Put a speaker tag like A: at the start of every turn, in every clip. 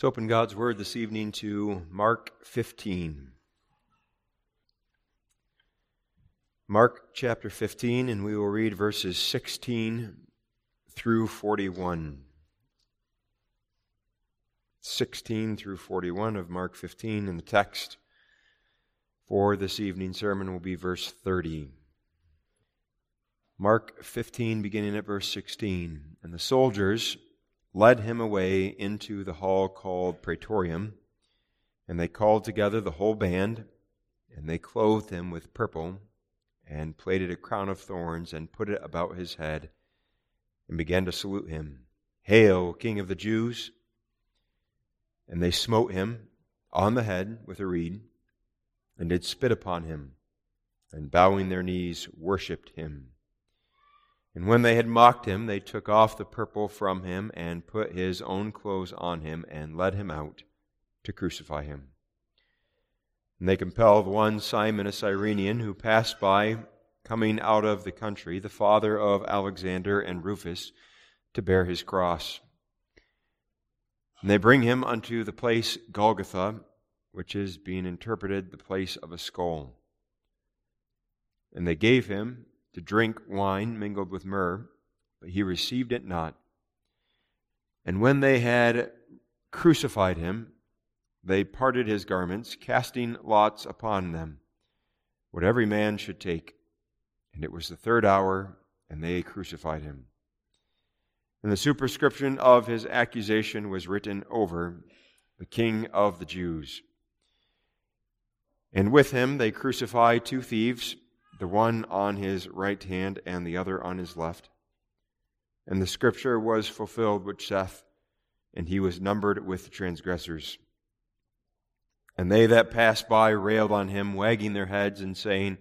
A: Let's open God's Word this evening to Mark 15. Mark chapter 15, and we will read verses 16 through 41. 16 through 41 of Mark 15, and the text for this evening's sermon will be verse 30. Mark 15, beginning at verse 16. And the soldiers led him away into the hall called Praetorium, and they called together the whole band, and they clothed him with purple, and plaited a crown of thorns, and put it about his head, and began to salute him. Hail, King of the Jews! And they smote him on the head with a reed, and did spit upon him, and bowing their knees worshipped him. And when they had mocked him, they took off the purple from him and put his own clothes on him and led him out to crucify him. And they compelled one Simon, a Cyrenian, who passed by, coming out of the country, the father of Alexander and Rufus, to bear his cross. And they bring him unto the place Golgotha, which is being interpreted the place of a skull. And they gave him to drink wine mingled with myrrh, but he received it not. And when they had crucified him, they parted his garments, casting lots upon them, what every man should take. And it was the third hour, and they crucified him. And the superscription of his accusation was written over the King of the Jews. And with him they crucified two thieves the one on his right hand and the other on his left. And the scripture was fulfilled which saith, And he was numbered with the transgressors. And they that passed by railed on him, wagging their heads and saying,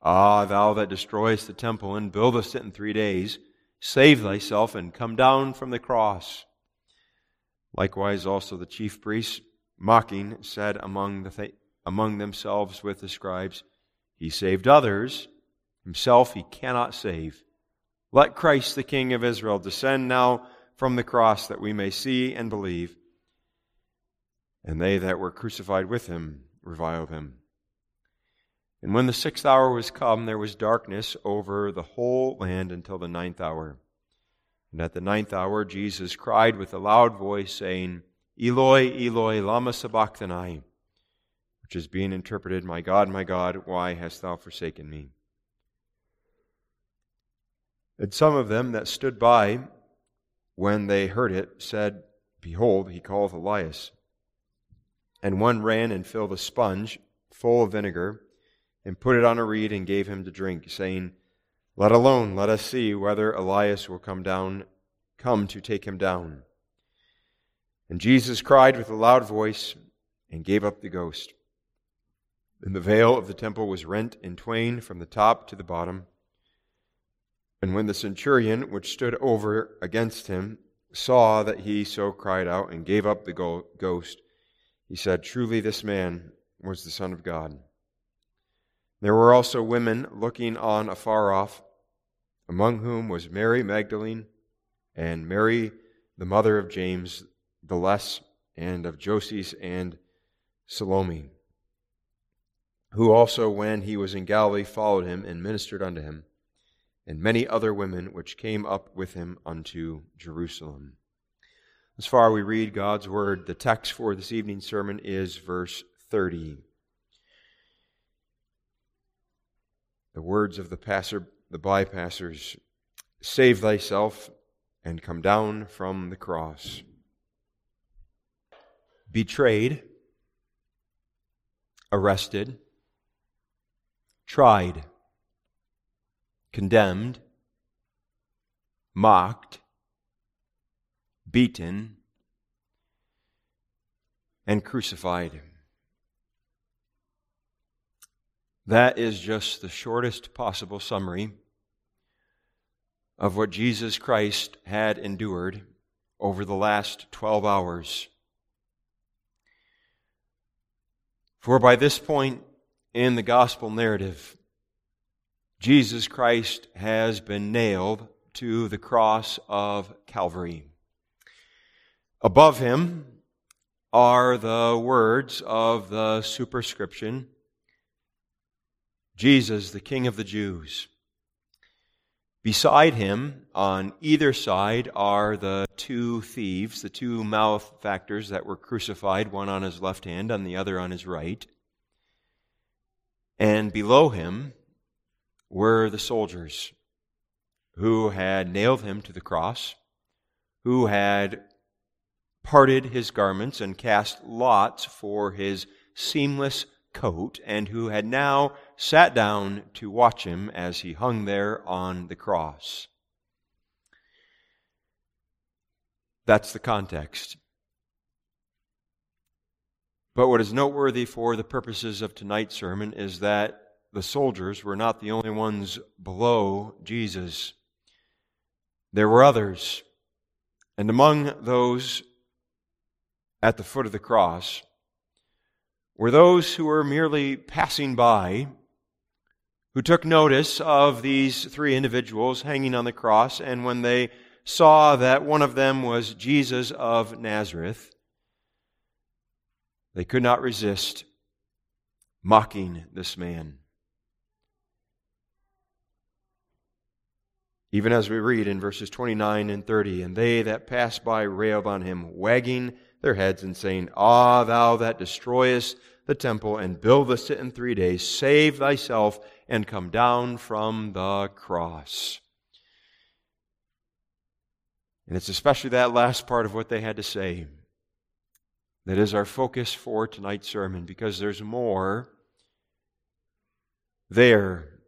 A: Ah, thou that destroyest the temple and buildest it in three days, save thyself and come down from the cross. Likewise also the chief priests, mocking, said among, the th- among themselves with the scribes, he saved others. Himself he cannot save. Let Christ, the King of Israel, descend now from the cross that we may see and believe. And they that were crucified with him reviled him. And when the sixth hour was come, there was darkness over the whole land until the ninth hour. And at the ninth hour, Jesus cried with a loud voice, saying, Eloi, Eloi, lama sabachthani, which is being interpreted, My God, my God, why hast thou forsaken me? And some of them that stood by, when they heard it, said, Behold, he calleth Elias. And one ran and filled a sponge full of vinegar, and put it on a reed, and gave him to drink, saying, Let alone, let us see whether Elias will come down, come to take him down. And Jesus cried with a loud voice, and gave up the ghost. And the veil of the temple was rent in twain from the top to the bottom. And when the centurion, which stood over against him, saw that he so cried out and gave up the ghost, he said, Truly this man was the Son of God. There were also women looking on afar off, among whom was Mary Magdalene, and Mary, the mother of James the Less, and of Joses and Salome who also, when he was in Galilee, followed him and ministered unto him, and many other women which came up with him unto Jerusalem. As far we read God's word, the text for this evening's sermon is verse 30. The words of the passer, the bypassers, save thyself and come down from the cross. Betrayed, arrested, tried, condemned, mocked, beaten, and crucified. That is just the shortest possible summary of what Jesus Christ had endured over the last 12 hours. For by this point, in the gospel narrative. Jesus Christ has been nailed to the cross of Calvary. Above him, are the words of the superscription Jesus, the King of the Jews. Beside him, on either side, are the two thieves, the two malefactors that were crucified, one on his left hand and the other on his right. And below him were the soldiers who had nailed him to the cross, who had parted his garments and cast lots for his seamless coat, and who had now sat down to watch him as he hung there on the cross. That's the context. But what is noteworthy for the purposes of tonight's sermon is that the soldiers were not the only ones below Jesus. There were others. And among those at the foot of the cross were those who were merely passing by, who took notice of these three individuals hanging on the cross, and when they saw that one of them was Jesus of Nazareth, they could not resist mocking this man. Even as we read in verses 29 and 30, and they that passed by railed on him, wagging their heads and saying, Ah, thou that destroyest the temple and buildest it in three days, save thyself and come down from the cross. And it's especially that last part of what they had to say that is our focus for tonight's sermon because there's more there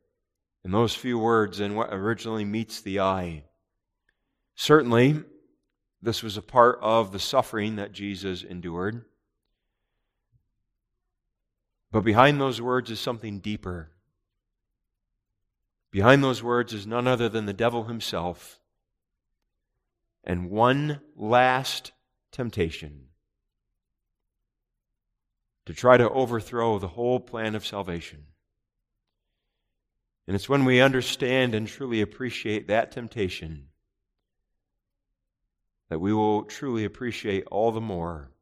A: in those few words than what originally meets the eye. Certainly, this was a part of the suffering that Jesus endured. But behind those words is something deeper. Behind those words is none other than the devil himself. And one last temptation to try to overthrow the whole plan of salvation. And it's when we understand and truly appreciate that temptation that we will truly appreciate all the more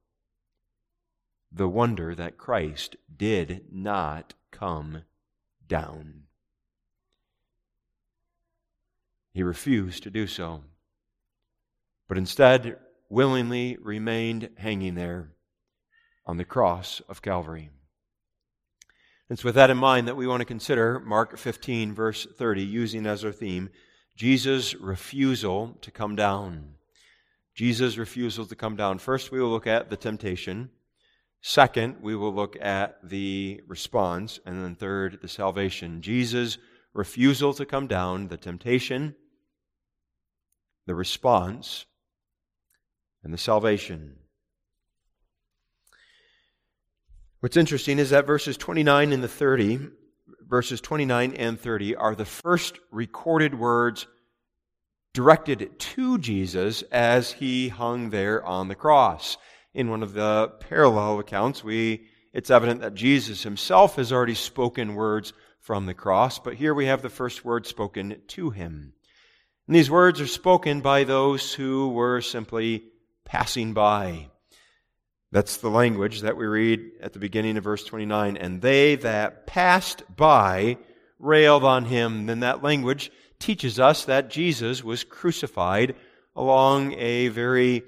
A: the wonder that Christ did not come down. He refused to do so, but instead willingly remained hanging there on the cross of Calvary. It's with that in mind that we want to consider Mark 15, verse 30, using as our theme Jesus' refusal to come down. Jesus' refusal to come down. First, we will look at the temptation. Second, we will look at the response. And then third, the salvation. Jesus' refusal to come down, the temptation, the response, and the salvation. What's interesting is that verses 29 and the 30, verses 29 and 30 are the first recorded words directed to Jesus as he hung there on the cross. In one of the parallel accounts, we it's evident that Jesus himself has already spoken words from the cross, but here we have the first word spoken to him. And these words are spoken by those who were simply passing by. That's the language that we read at the beginning of verse 29. And they that passed by railed on him. Then that language teaches us that Jesus was crucified along a very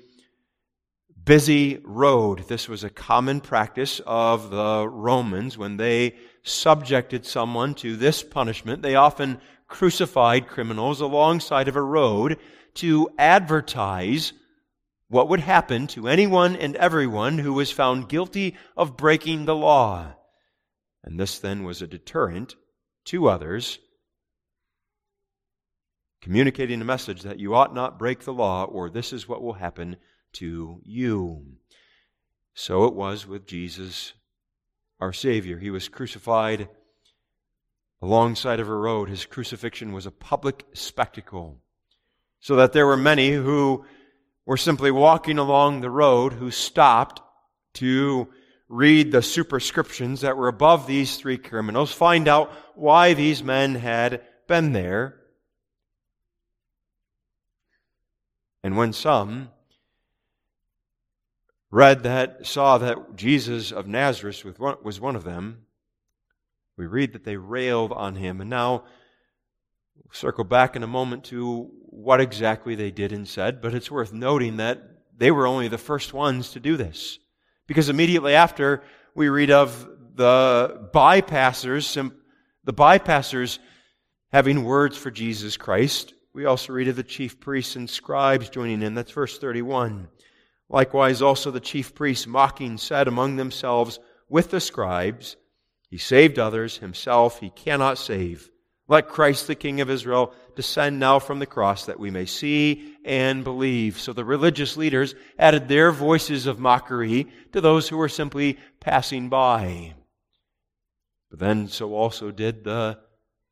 A: busy road. This was a common practice of the Romans when they subjected someone to this punishment. They often crucified criminals alongside of a road to advertise what would happen to anyone and everyone who was found guilty of breaking the law. And this then was a deterrent to others, communicating a message that you ought not break the law, or this is what will happen to you. So it was with Jesus, our Savior. He was crucified alongside of a road. His crucifixion was a public spectacle, so that there were many who were simply walking along the road who stopped to read the superscriptions that were above these three criminals, find out why these men had been there. And when some read that, saw that Jesus of Nazareth was one of them, we read that they railed on him. And now, we'll circle back in a moment to what exactly they did and said, but it's worth noting that they were only the first ones to do this. Because immediately after, we read of the bypassers, the bypassers having words for Jesus Christ. We also read of the chief priests and scribes joining in. That's verse 31. Likewise, also the chief priests mocking said among themselves with the scribes, He saved others, himself he cannot save. Let Christ the King of Israel descend now from the cross that we may see and believe. So the religious leaders added their voices of mockery to those who were simply passing by. But then so also did the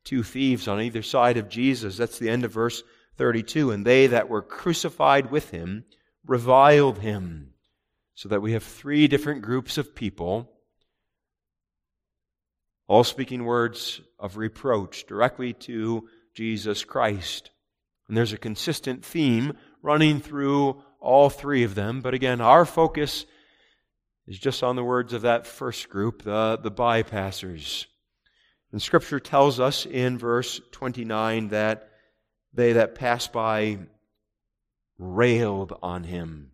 A: two thieves on either side of Jesus. That's the end of verse 32. And they that were crucified with him reviled him. So that we have three different groups of people, all speaking words of reproach directly to Jesus Christ. And there's a consistent theme running through all three of them. But again, our focus is just on the words of that first group, the, the bypassers. And Scripture tells us in verse 29 that they that pass by railed on him.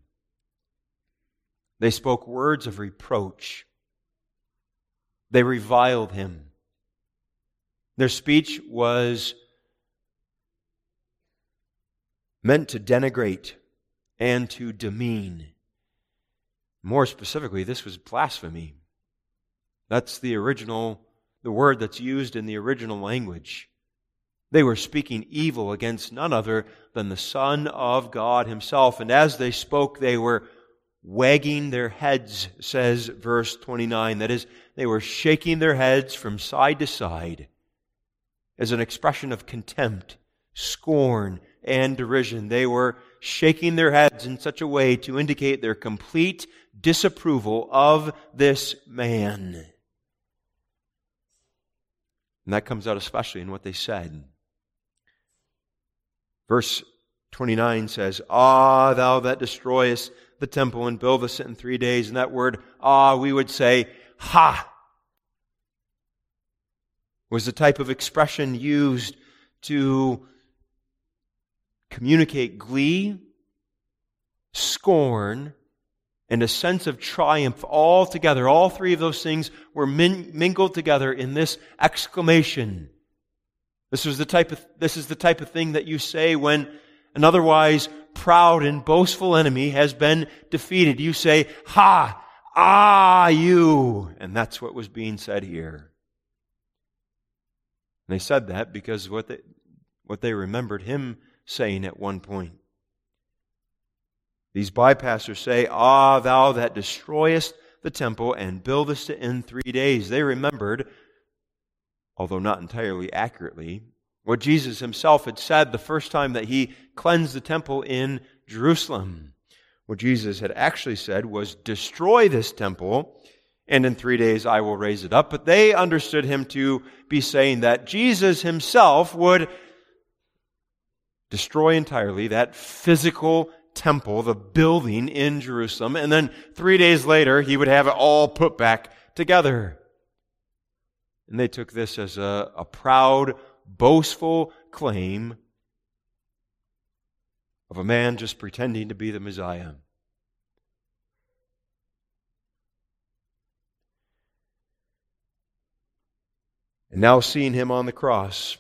A: They spoke words of reproach. They reviled him. Their speech was meant to denigrate and to demean. More specifically, this was blasphemy. That's the original, the word that's used in the original language. They were speaking evil against none other than the Son of God Himself. And as they spoke, they were wagging their heads, says verse 29. That is, they were shaking their heads from side to side as an expression of contempt, scorn, and derision. They were shaking their heads in such a way to indicate their complete disapproval of this man. And that comes out especially in what they said. Verse 29 says, Ah, thou that destroyest the temple and buildest it in three days. And that word, ah, we would say, ha, was the type of expression used to communicate glee, scorn, and a sense of triumph all together. All three of those things were min- mingled together in this exclamation. This is the type of, this is the type of thing that you say when an otherwise proud and boastful enemy has been defeated. You say, ha, ah, you. And that's what was being said here. And they said that because what they, what they remembered him saying at one point. These bypassers say, Ah, thou that destroyest the temple and buildest it in three days. They remembered, although not entirely accurately, what Jesus himself had said the first time that he cleansed the temple in Jerusalem. What Jesus had actually said was, Destroy this temple, and in three days I will raise it up. But they understood him to be saying that Jesus himself would destroy entirely that physical temple, the building in Jerusalem, and then three days later he would have it all put back together. And they took this as a, a proud, boastful claim of a man just pretending to be the Messiah. And now seeing him on the cross,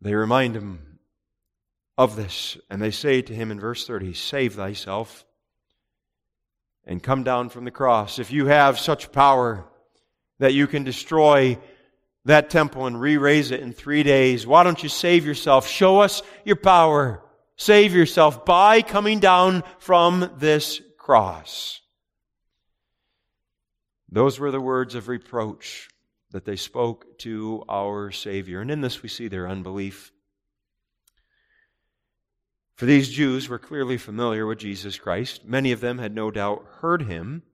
A: they remind him of this. And they say to him in verse 30, Save thyself and come down from the cross. If you have such power that you can destroy that temple and re raise it in three days, why don't you save yourself? Show us your power. Save yourself by coming down from this cross. Those were the words of reproach that they spoke to our Savior. And in this we see their unbelief. For these Jews were clearly familiar with Jesus Christ. Many of them had no doubt heard him,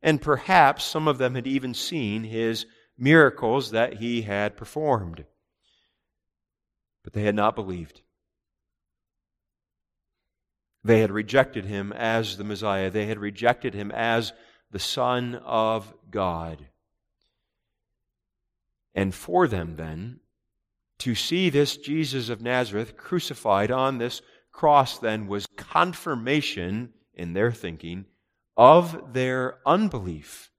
A: and perhaps some of them had even seen his miracles that he had performed. But they had not believed. They had rejected him as the Messiah. They had rejected him as the Son of God. And for them, then, to see this Jesus of Nazareth crucified on this cross, then, was confirmation in their thinking of their unbelief.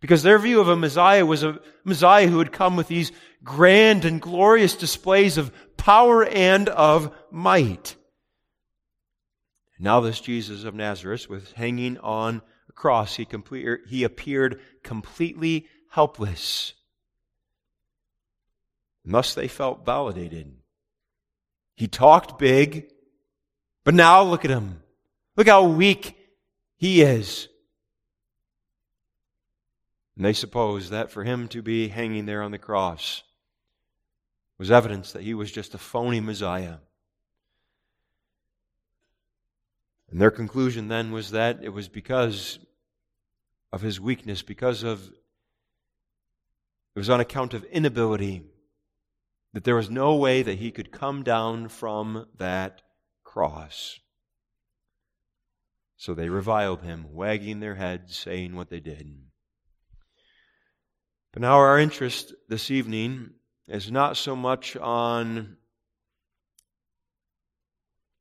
A: Because their view of a Messiah was a Messiah who would come with these grand and glorious displays of power and of might. Now, this Jesus of Nazareth was hanging on a cross. He, complete, he appeared completely helpless. And thus, they felt validated. He talked big, but now look at him. Look how weak he is. And they supposed that for him to be hanging there on the cross was evidence that he was just a phony Messiah. And their conclusion then was that it was because of his weakness, because of it was on account of inability, that there was no way that he could come down from that cross. So they reviled him, wagging their heads, saying what they did. But now our interest this evening is not so much on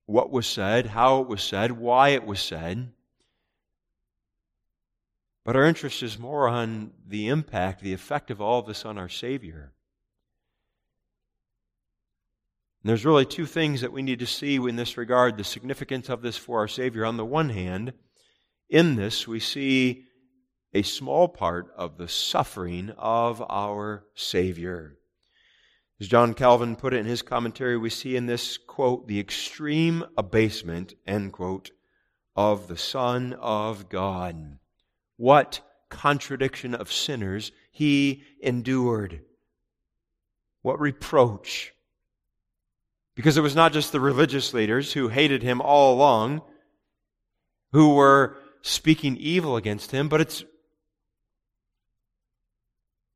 A: what was said, how it was said, why it was said. But our interest is more on the impact, the effect of all of this on our Savior. And there's really two things that we need to see in this regard the significance of this for our Savior. On the one hand, in this, we see a small part of the suffering of our Savior. As John Calvin put it in his commentary, we see in this quote the extreme abasement, end quote, of the Son of God. What contradiction of sinners he endured. What reproach. Because it was not just the religious leaders who hated him all along, who were speaking evil against him, but it's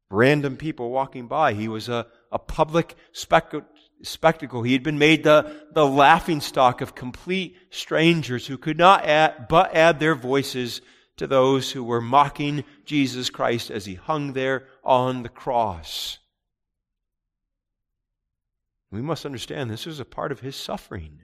A: random people walking by. He was a, a public spectacle. He had been made the, the laughing stock of complete strangers who could not add, but add their voices to those who were mocking Jesus Christ as he hung there on the cross. We must understand this was a part of his suffering.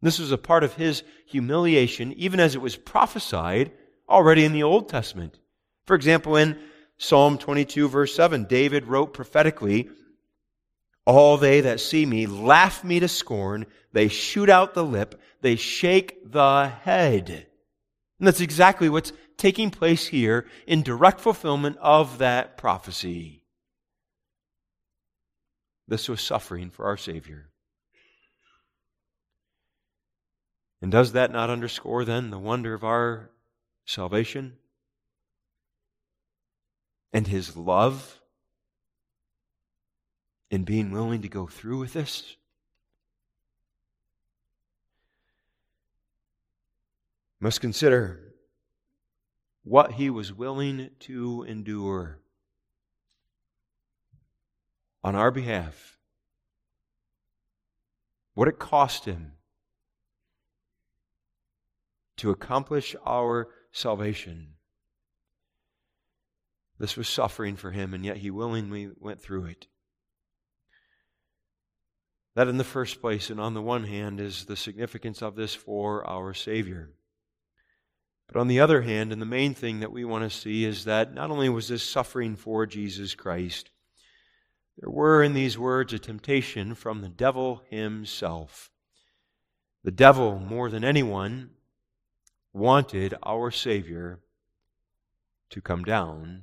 A: This was a part of his humiliation, even as it was prophesied already in the Old Testament. For example, in Psalm 22, verse 7, David wrote prophetically, All they that see me laugh me to scorn, they shoot out the lip, they shake the head. And that's exactly what's taking place here in direct fulfillment of that prophecy. This was suffering for our Savior. And does that not underscore then the wonder of our salvation? And his love in being willing to go through with this? Must consider what he was willing to endure on our behalf, what it cost him to accomplish our salvation. This was suffering for him, and yet he willingly went through it. That, in the first place, and on the one hand, is the significance of this for our Savior. But on the other hand, and the main thing that we want to see is that not only was this suffering for Jesus Christ, there were in these words a temptation from the devil himself. The devil, more than anyone, wanted our Savior to come down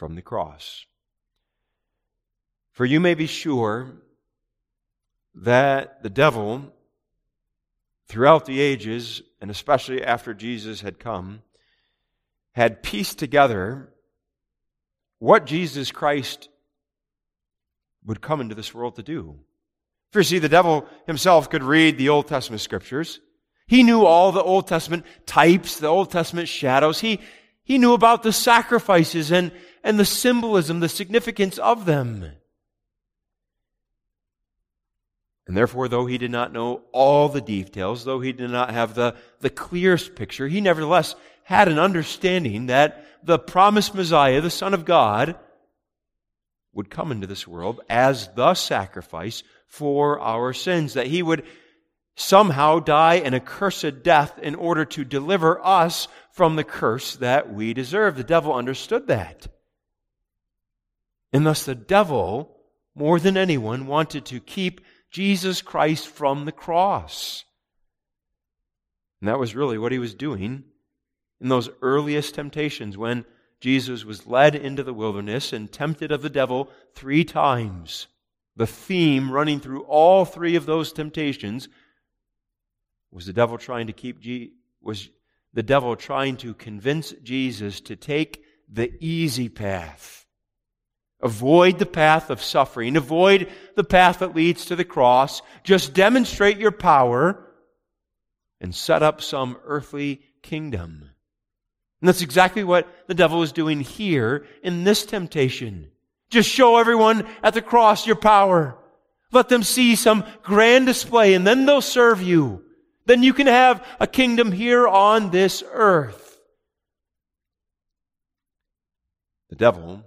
A: from the cross. For you may be sure that the devil, throughout the ages, and especially after Jesus had come, had pieced together what Jesus Christ would come into this world to do. For you see, the devil himself could read the Old Testament scriptures. He knew all the Old Testament types, the Old Testament shadows. He, he knew about the sacrifices and, and the symbolism, the significance of them. And therefore, though he did not know all the details, though he did not have the, the clearest picture, he nevertheless had an understanding that the promised Messiah, the Son of God, would come into this world as the sacrifice for our sins, that he would somehow die an accursed death in order to deliver us from the curse that we deserve. The devil understood that. And thus the devil, more than anyone, wanted to keep Jesus Christ from the cross. And that was really what he was doing in those earliest temptations when Jesus was led into the wilderness and tempted of the devil three times. The theme running through all three of those temptations was the devil trying to keep Je- was the devil trying to convince Jesus to take the easy path. Avoid the path of suffering. Avoid the path that leads to the cross. Just demonstrate your power and set up some earthly kingdom. And that's exactly what the devil is doing here in this temptation. Just show everyone at the cross your power. Let them see some grand display and then they'll serve you. Then you can have a kingdom here on this earth. The devil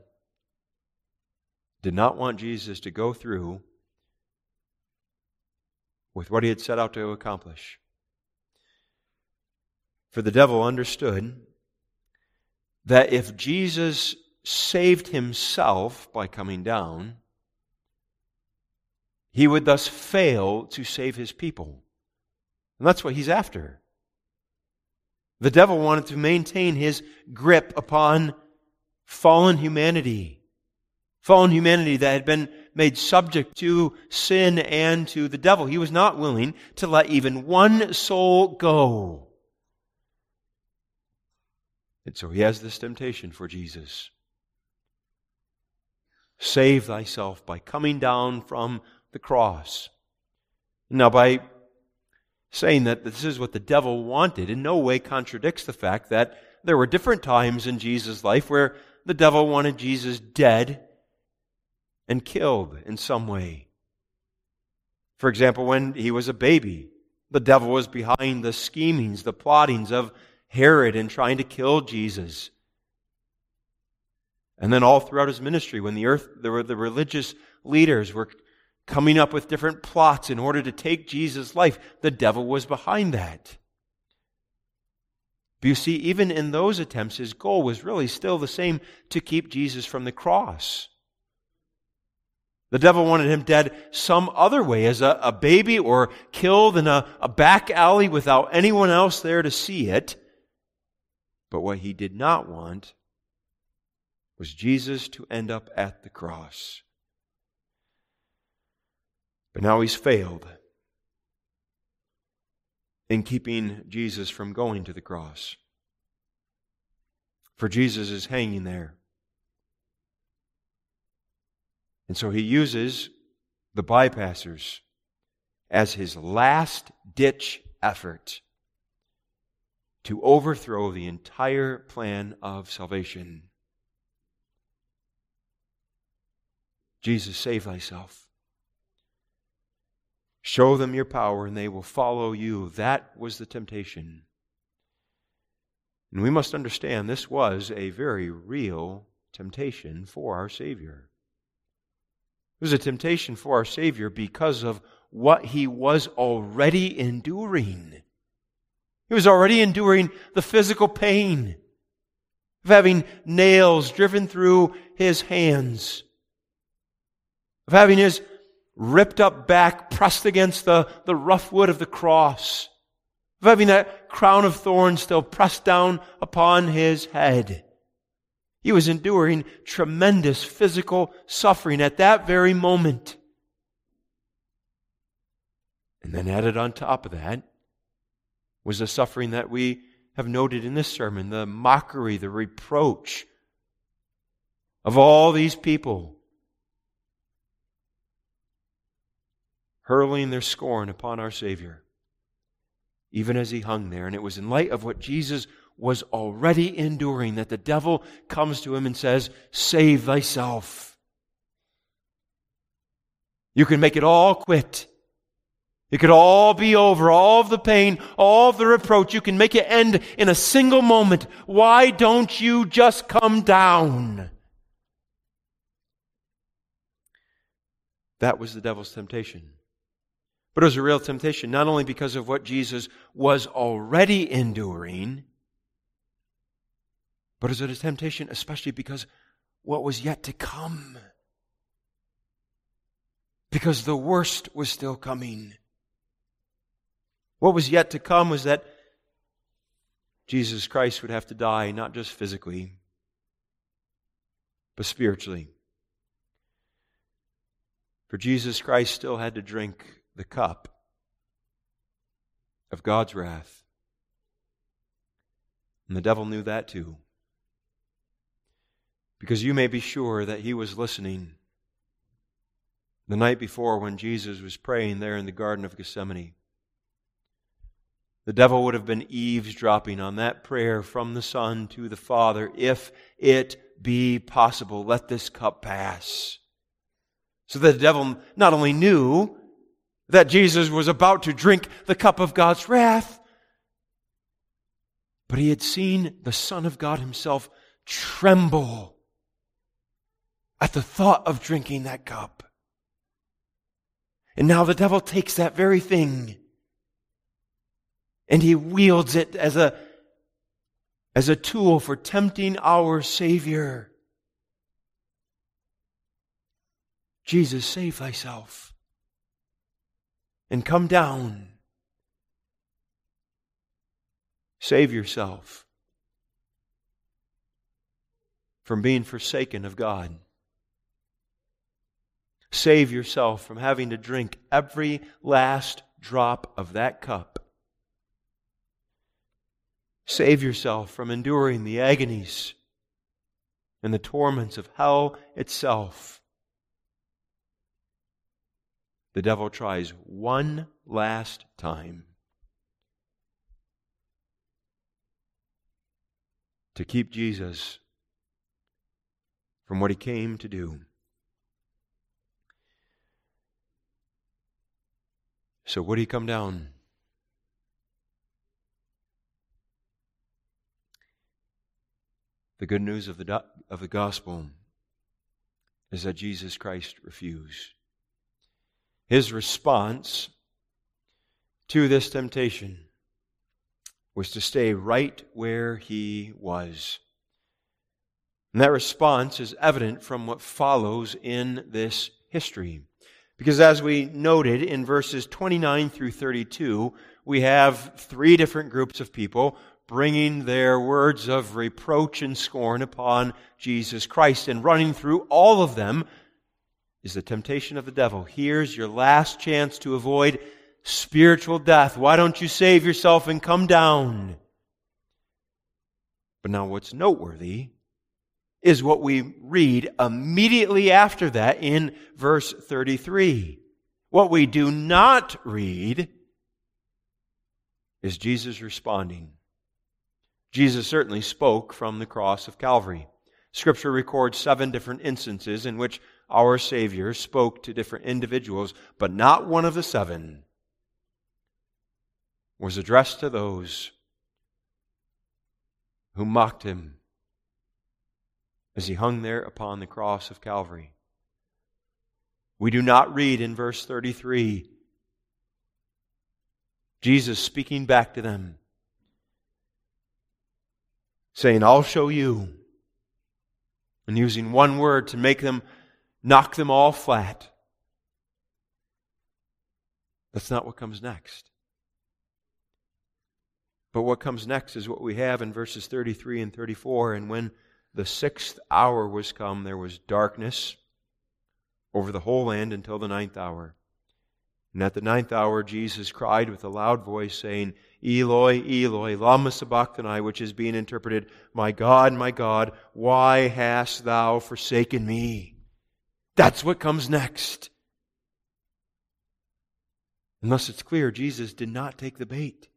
A: did not want Jesus to go through with what he had set out to accomplish. For the devil understood that if Jesus saved himself by coming down, he would thus fail to save his people. And that's what he's after. The devil wanted to maintain his grip upon fallen humanity. Fallen humanity that had been made subject to sin and to the devil. He was not willing to let even one soul go. And so he has this temptation for Jesus. Save thyself by coming down from the cross. Now, by saying that this is what the devil wanted in no way contradicts the fact that there were different times in Jesus' life where the devil wanted Jesus dead and killed in some way. For example, when he was a baby, the devil was behind the schemings, the plottings of Herod in trying to kill Jesus. And then all throughout his ministry, when the earth, were the religious leaders were coming up with different plots in order to take Jesus' life, the devil was behind that. But you see, even in those attempts, his goal was really still the same to keep Jesus from the cross. The devil wanted him dead some other way, as a, a baby or killed in a, a back alley without anyone else there to see it. But what he did not want was Jesus to end up at the cross. But now he's failed in keeping Jesus from going to the cross. For Jesus is hanging there. And so he uses the bypassers as his last ditch effort to overthrow the entire plan of salvation. Jesus, save thyself. Show them your power and they will follow you. That was the temptation. And we must understand this was a very real temptation for our Savior. It was a temptation for our Savior because of what he was already enduring. He was already enduring the physical pain of having nails driven through his hands, of having his ripped up back pressed against the, the rough wood of the cross, of having that crown of thorns still pressed down upon his head. He was enduring tremendous physical suffering at that very moment. And then added on top of that, was the suffering that we have noted in this sermon the mockery, the reproach of all these people hurling their scorn upon our Savior, even as he hung there. And it was in light of what Jesus was already enduring that the devil comes to him and says, Save thyself. You can make it all quit. It could all be over, all of the pain, all of the reproach. You can make it end in a single moment. Why don't you just come down? That was the devil's temptation. But it was a real temptation, not only because of what Jesus was already enduring, but is it a temptation especially because what was yet to come. Because the worst was still coming. What was yet to come was that Jesus Christ would have to die, not just physically, but spiritually. For Jesus Christ still had to drink the cup of God's wrath. And the devil knew that too. Because you may be sure that he was listening the night before when Jesus was praying there in the Garden of Gethsemane. The devil would have been eavesdropping on that prayer from the Son to the Father. If it be possible, let this cup pass. So the devil not only knew that Jesus was about to drink the cup of God's wrath, but he had seen the Son of God himself tremble at the thought of drinking that cup. And now the devil takes that very thing and he wields it as a, as a tool for tempting our Savior. Jesus, save thyself and come down. Save yourself from being forsaken of God. Save yourself from having to drink every last drop of that cup Save yourself from enduring the agonies and the torments of hell itself. The devil tries one last time to keep Jesus from what he came to do. So, would he come down? The good news of the, of the gospel is that Jesus Christ refused. His response to this temptation was to stay right where he was. And that response is evident from what follows in this history. Because as we noted in verses 29 through 32, we have three different groups of people bringing their words of reproach and scorn upon Jesus Christ. And running through all of them is the temptation of the devil. Here's your last chance to avoid spiritual death. Why don't you save yourself and come down? But now, what's noteworthy is what we read immediately after that in verse 33. What we do not read is Jesus responding. Jesus certainly spoke from the cross of Calvary. Scripture records seven different instances in which our Savior spoke to different individuals, but not one of the seven was addressed to those who mocked him as he hung there upon the cross of Calvary. We do not read in verse 33 Jesus speaking back to them saying, I'll show you. And using one word to make them knock them all flat. That's not what comes next. But what comes next is what we have in verses 33 and 34. And when the sixth hour was come, there was darkness over the whole land until the ninth hour. And at the ninth hour, Jesus cried with a loud voice, saying, Eloi, Eloi, lama sabachthani, which is being interpreted, My God, my God, why hast thou forsaken me? That's what comes next. Unless it's clear, Jesus did not take the bait.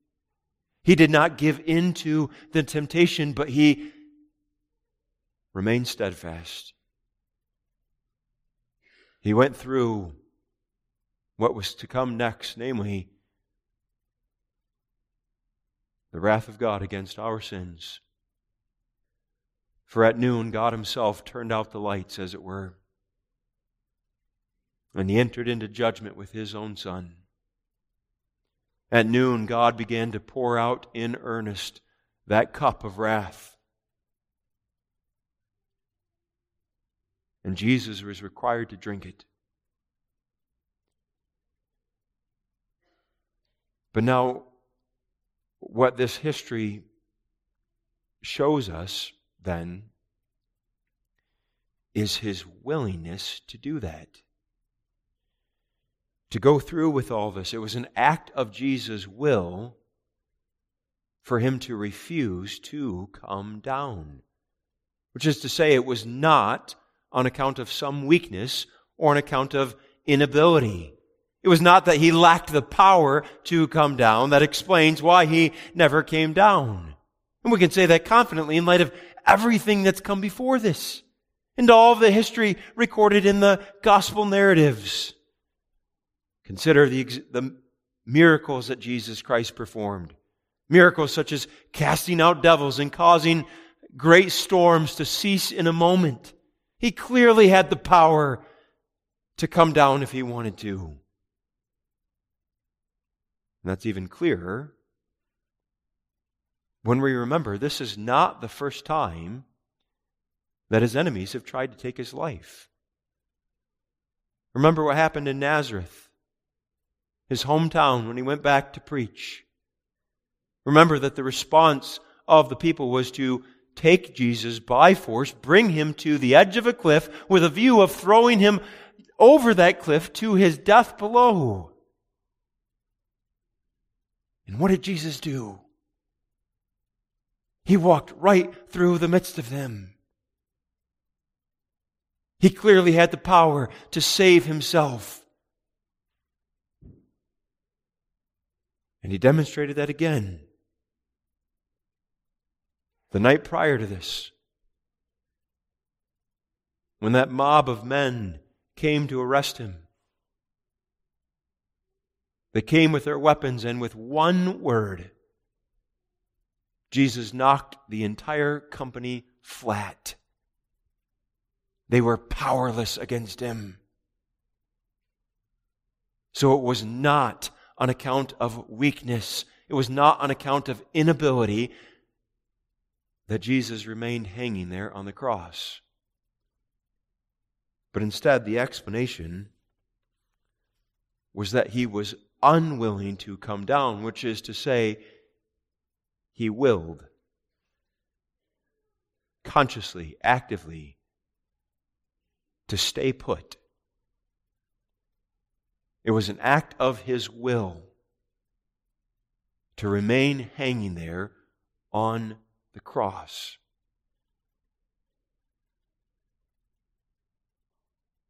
A: He did not give in to the temptation, but he remained steadfast. He went through what was to come next, namely the wrath of God against our sins. For at noon, God Himself turned out the lights, as it were, and He entered into judgment with His own Son. At noon, God began to pour out in earnest that cup of wrath. And Jesus was required to drink it. But now, what this history shows us then is his willingness to do that. To go through with all this. It was an act of Jesus' will for him to refuse to come down. Which is to say, it was not on account of some weakness or on account of inability. It was not that he lacked the power to come down. That explains why he never came down. And we can say that confidently in light of everything that's come before this and all of the history recorded in the gospel narratives. Consider the, the miracles that Jesus Christ performed. Miracles such as casting out devils and causing great storms to cease in a moment. He clearly had the power to come down if he wanted to. And that's even clearer when we remember this is not the first time that his enemies have tried to take his life. Remember what happened in Nazareth, his hometown, when he went back to preach. Remember that the response of the people was to take Jesus by force, bring him to the edge of a cliff with a view of throwing him over that cliff to his death below. And what did Jesus do? He walked right through the midst of them. He clearly had the power to save himself. And he demonstrated that again. The night prior to this, when that mob of men came to arrest him, they came with their weapons, and with one word, Jesus knocked the entire company flat. They were powerless against him. So it was not on account of weakness, it was not on account of inability that Jesus remained hanging there on the cross. But instead, the explanation was that he was unwilling to come down, which is to say, he willed consciously, actively to stay put. It was an act of his will to remain hanging there on the cross.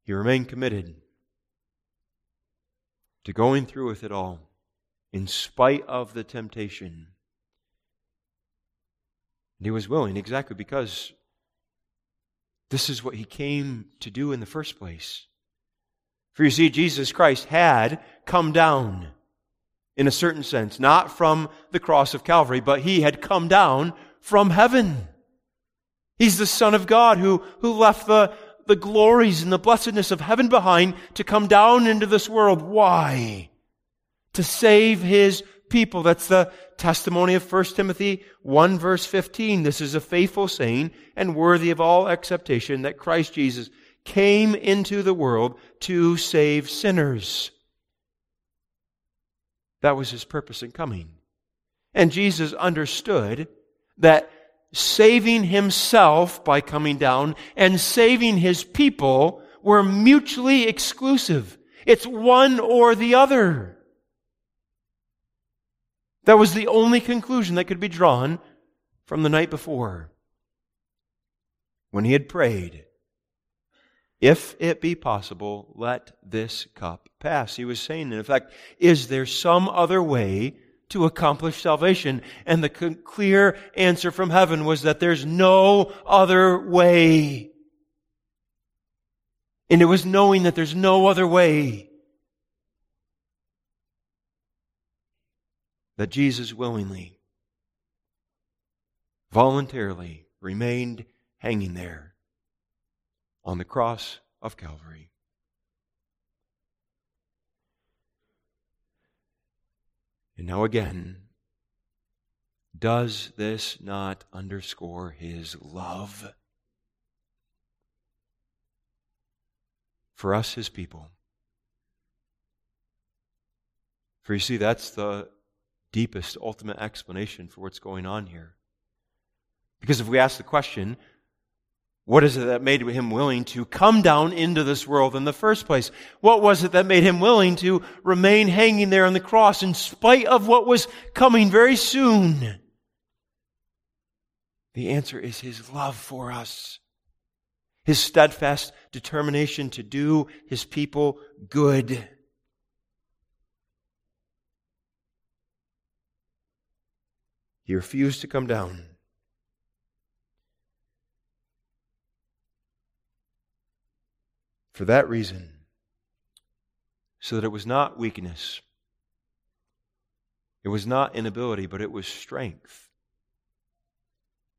A: He remained committed to going through with it all in spite of the temptation. And he was willing exactly because this is what he came to do in the first place. For you see, Jesus Christ had come down in a certain sense, not from the cross of Calvary, but he had come down from heaven. He's the Son of God who, who left the, the glories and the blessedness of heaven behind to come down into this world. Why? To save his people. That's the testimony of 1 Timothy 1 verse 15. This is a faithful saying and worthy of all acceptation that Christ Jesus came into the world to save sinners. That was his purpose in coming. And Jesus understood that saving himself by coming down and saving his people were mutually exclusive. It's one or the other. That was the only conclusion that could be drawn from the night before when he had prayed, If it be possible, let this cup pass. He was saying, in effect, is there some other way to accomplish salvation. And the clear answer from heaven was that there's no other way. And it was knowing that there's no other way that Jesus willingly, voluntarily remained hanging there on the cross of Calvary. And now again, does this not underscore his love for us, his people? For you see, that's the deepest, ultimate explanation for what's going on here. Because if we ask the question, what is it that made him willing to come down into this world in the first place? What was it that made him willing to remain hanging there on the cross in spite of what was coming very soon? The answer is his love for us. His steadfast determination to do his people good. He refused to come down. For that reason, so that it was not weakness, it was not inability, but it was strength.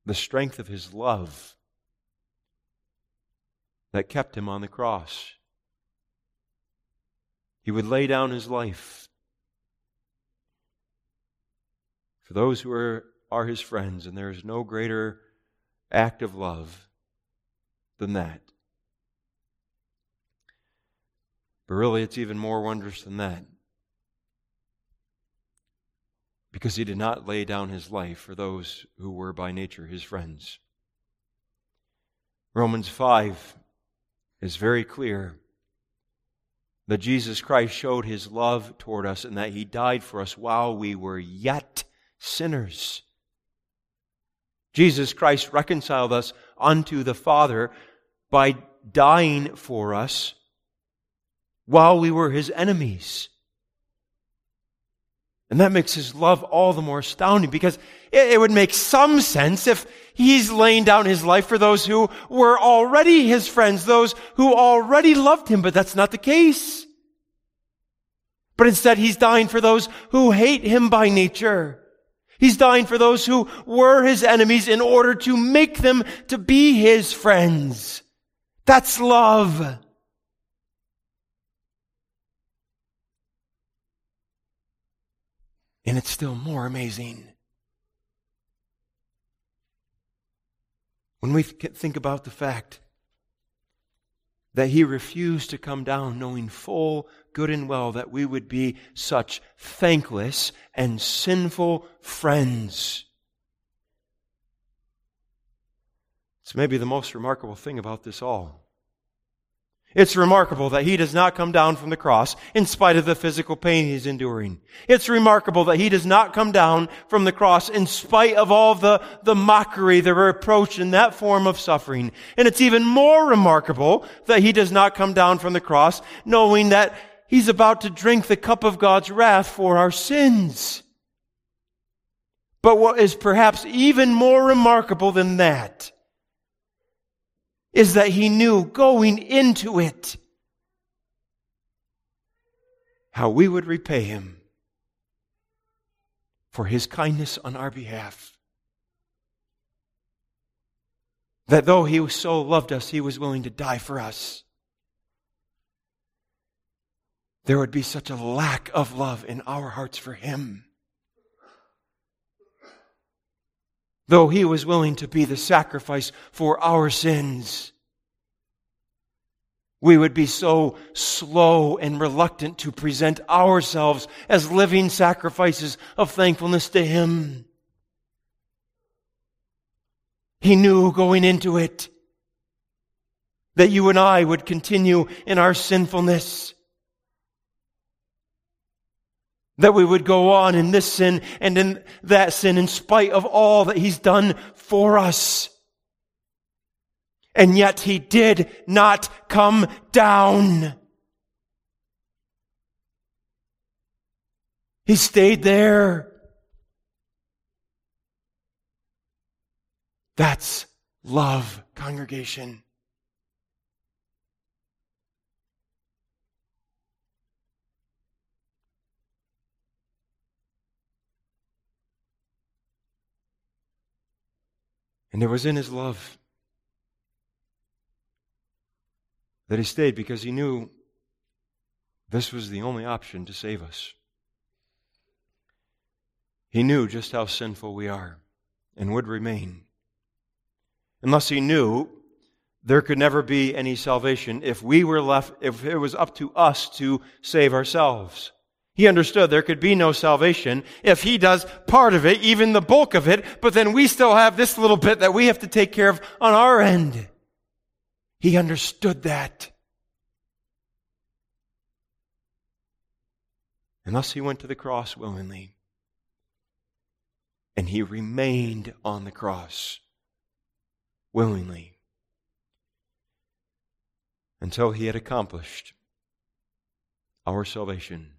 A: The strength of his love that kept him on the cross. He would lay down his life for those who are, are his friends, and there is no greater act of love than that. But really, it's even more wondrous than that. Because he did not lay down his life for those who were by nature his friends. Romans 5 is very clear that Jesus Christ showed his love toward us and that he died for us while we were yet sinners. Jesus Christ reconciled us unto the Father by dying for us while we were his enemies. And that makes his love all the more astounding because it, would make some sense if he's laying down his life for those who were already his friends, those who already loved him, but that's not the case. But instead, he's dying for those who hate him by nature. He's dying for those who were his enemies in order to make them to be his friends. That's love. And it's still more amazing. When we think about the fact that he refused to come down knowing full good and well that we would be such thankless and sinful friends. It's maybe the most remarkable thing about this all. It's remarkable that he does not come down from the cross in spite of the physical pain he's enduring. It's remarkable that he does not come down from the cross in spite of all the, the mockery, the reproach, in that form of suffering. And it's even more remarkable that he does not come down from the cross knowing that he's about to drink the cup of God's wrath for our sins. But what is perhaps even more remarkable than that is that he knew going into it how we would repay him for his kindness on our behalf. That though he so loved us, he was willing to die for us. There would be such a lack of love in our hearts for him. Though he was willing to be the sacrifice for our sins, we would be so slow and reluctant to present ourselves as living sacrifices of thankfulness to him. He knew going into it that you and I would continue in our sinfulness that we would go on in this sin and in that sin in spite of all that He's done for us. And yet He did not come down. He stayed there. That's love, congregation. And it was in his love that he stayed because he knew this was the only option to save us. He knew just how sinful we are and would remain. Unless he knew there could never be any salvation if we were left, if it was up to us to save ourselves. He understood there could be no salvation if he does part of it, even the bulk of it, but then we still have this little bit that we have to take care of on our end. He understood that. And thus he went to the cross willingly. And he remained on the cross willingly until he had accomplished our salvation.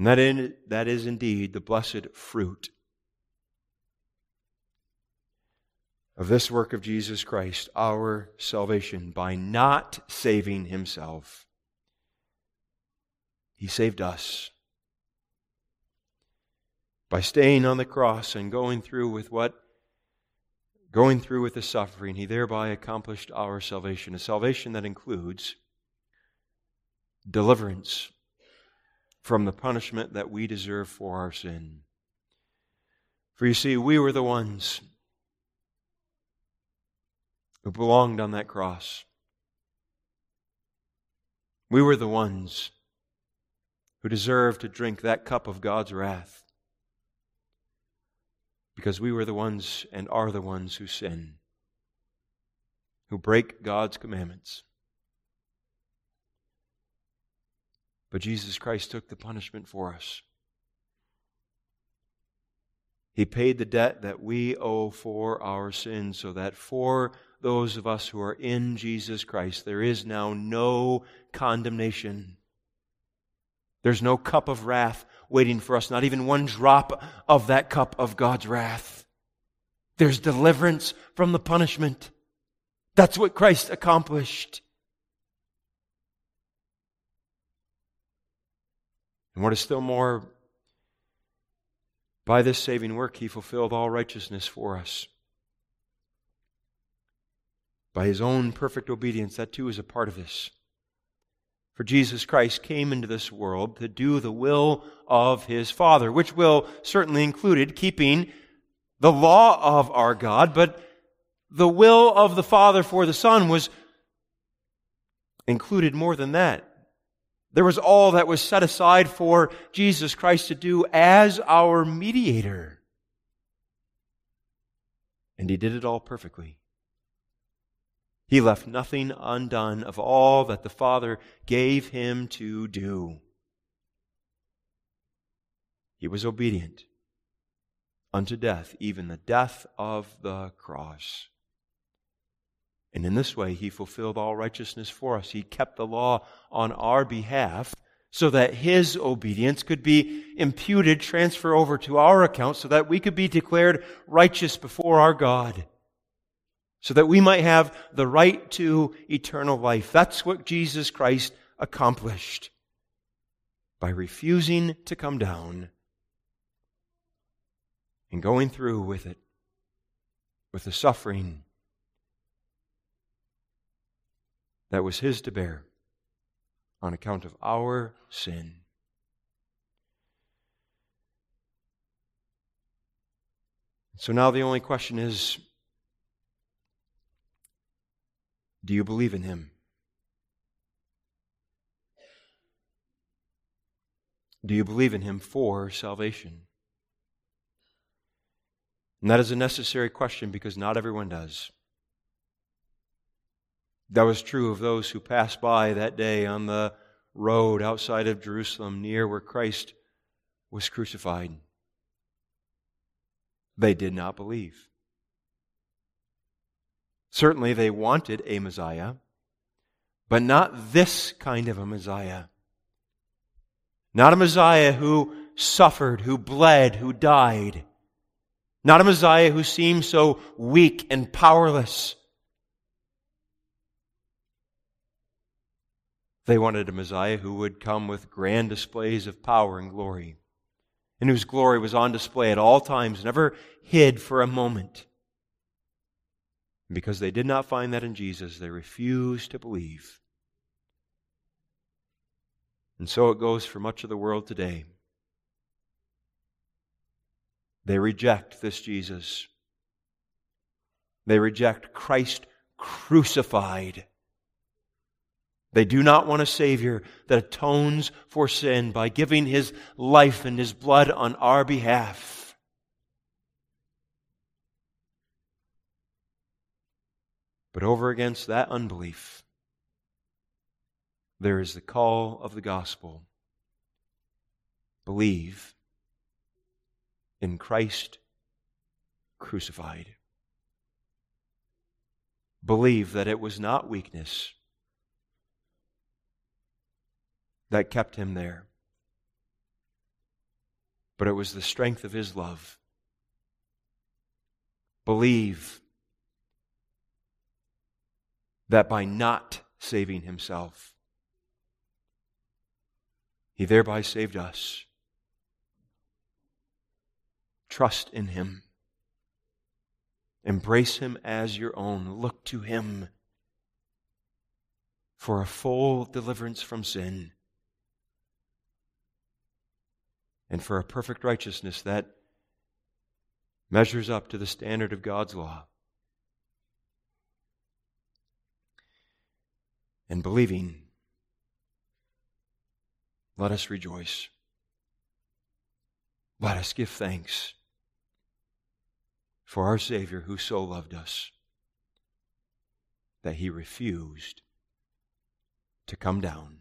A: And that, in, that is indeed the blessed fruit of this work of Jesus Christ, our salvation, by not saving himself. He saved us. By staying on the cross and going through with what going through with the suffering, he thereby accomplished our salvation, a salvation that includes deliverance from the punishment that we deserve for our sin. For you see, we were the ones who belonged on that cross. We were the ones who deserved to drink that cup of God's wrath because we were the ones and are the ones who sin, who break God's commandments. But Jesus Christ took the punishment for us. He paid the debt that we owe for our sins, so that for those of us who are in Jesus Christ, there is now no condemnation. There's no cup of wrath waiting for us, not even one drop of that cup of God's wrath. There's deliverance from the punishment. That's what Christ accomplished. And what is still more, by this saving work, he fulfilled all righteousness for us. By his own perfect obedience, that too is a part of this. For Jesus Christ came into this world to do the will of his Father, which will certainly included keeping the law of our God, but the will of the Father for the Son was included more than that. There was all that was set aside for Jesus Christ to do as our mediator. And he did it all perfectly. He left nothing undone of all that the Father gave him to do. He was obedient unto death, even the death of the cross. And in this way, he fulfilled all righteousness for us. He kept the law on our behalf so that his obedience could be imputed, transfer over to our account, so that we could be declared righteous before our God so that we might have the right to eternal life. That's what Jesus Christ accomplished by refusing to come down and going through with it, with the suffering that was his to bear on account of our sin. So now the only question is Do you believe in him? Do you believe in him for salvation? And that is a necessary question because not everyone does. That was true of those who passed by that day on the road outside of Jerusalem near where Christ was crucified. They did not believe. Certainly, they wanted a Messiah, but not this kind of a Messiah. Not a Messiah who suffered, who bled, who died. Not a Messiah who seemed so weak and powerless. They wanted a Messiah who would come with grand displays of power and glory, and whose glory was on display at all times, never hid for a moment. Because they did not find that in Jesus, they refused to believe. And so it goes for much of the world today. They reject this Jesus. They reject Christ crucified. They do not want a Savior that atones for sin by giving His life and His blood on our behalf. But over against that unbelief, there is the call of the gospel. Believe in Christ crucified. Believe that it was not weakness that kept him there, but it was the strength of his love. Believe that by not saving himself, he thereby saved us. Trust in him. Embrace him as your own. Look to him for a full deliverance from sin and for a perfect righteousness that measures up to the standard of God's law. And believing, let us rejoice. Let us give thanks for our Savior who so loved us that he refused to come down.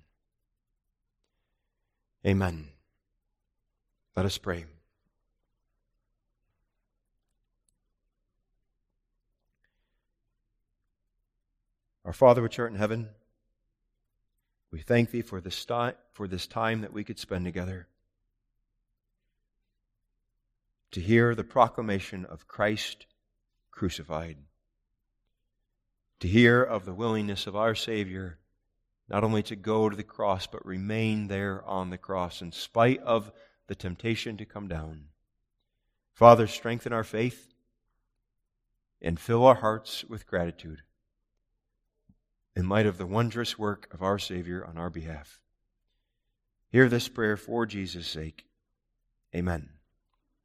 A: Amen. Let us pray. Our Father which art in heaven, we thank thee for this, for this time that we could spend together to hear the proclamation of Christ crucified, to hear of the willingness of our Savior not only to go to the cross, but remain there on the cross in spite of the temptation to come down. Father, strengthen our faith and fill our hearts with gratitude in light of the wondrous work of our Savior on our behalf. Hear this prayer for Jesus' sake. Amen.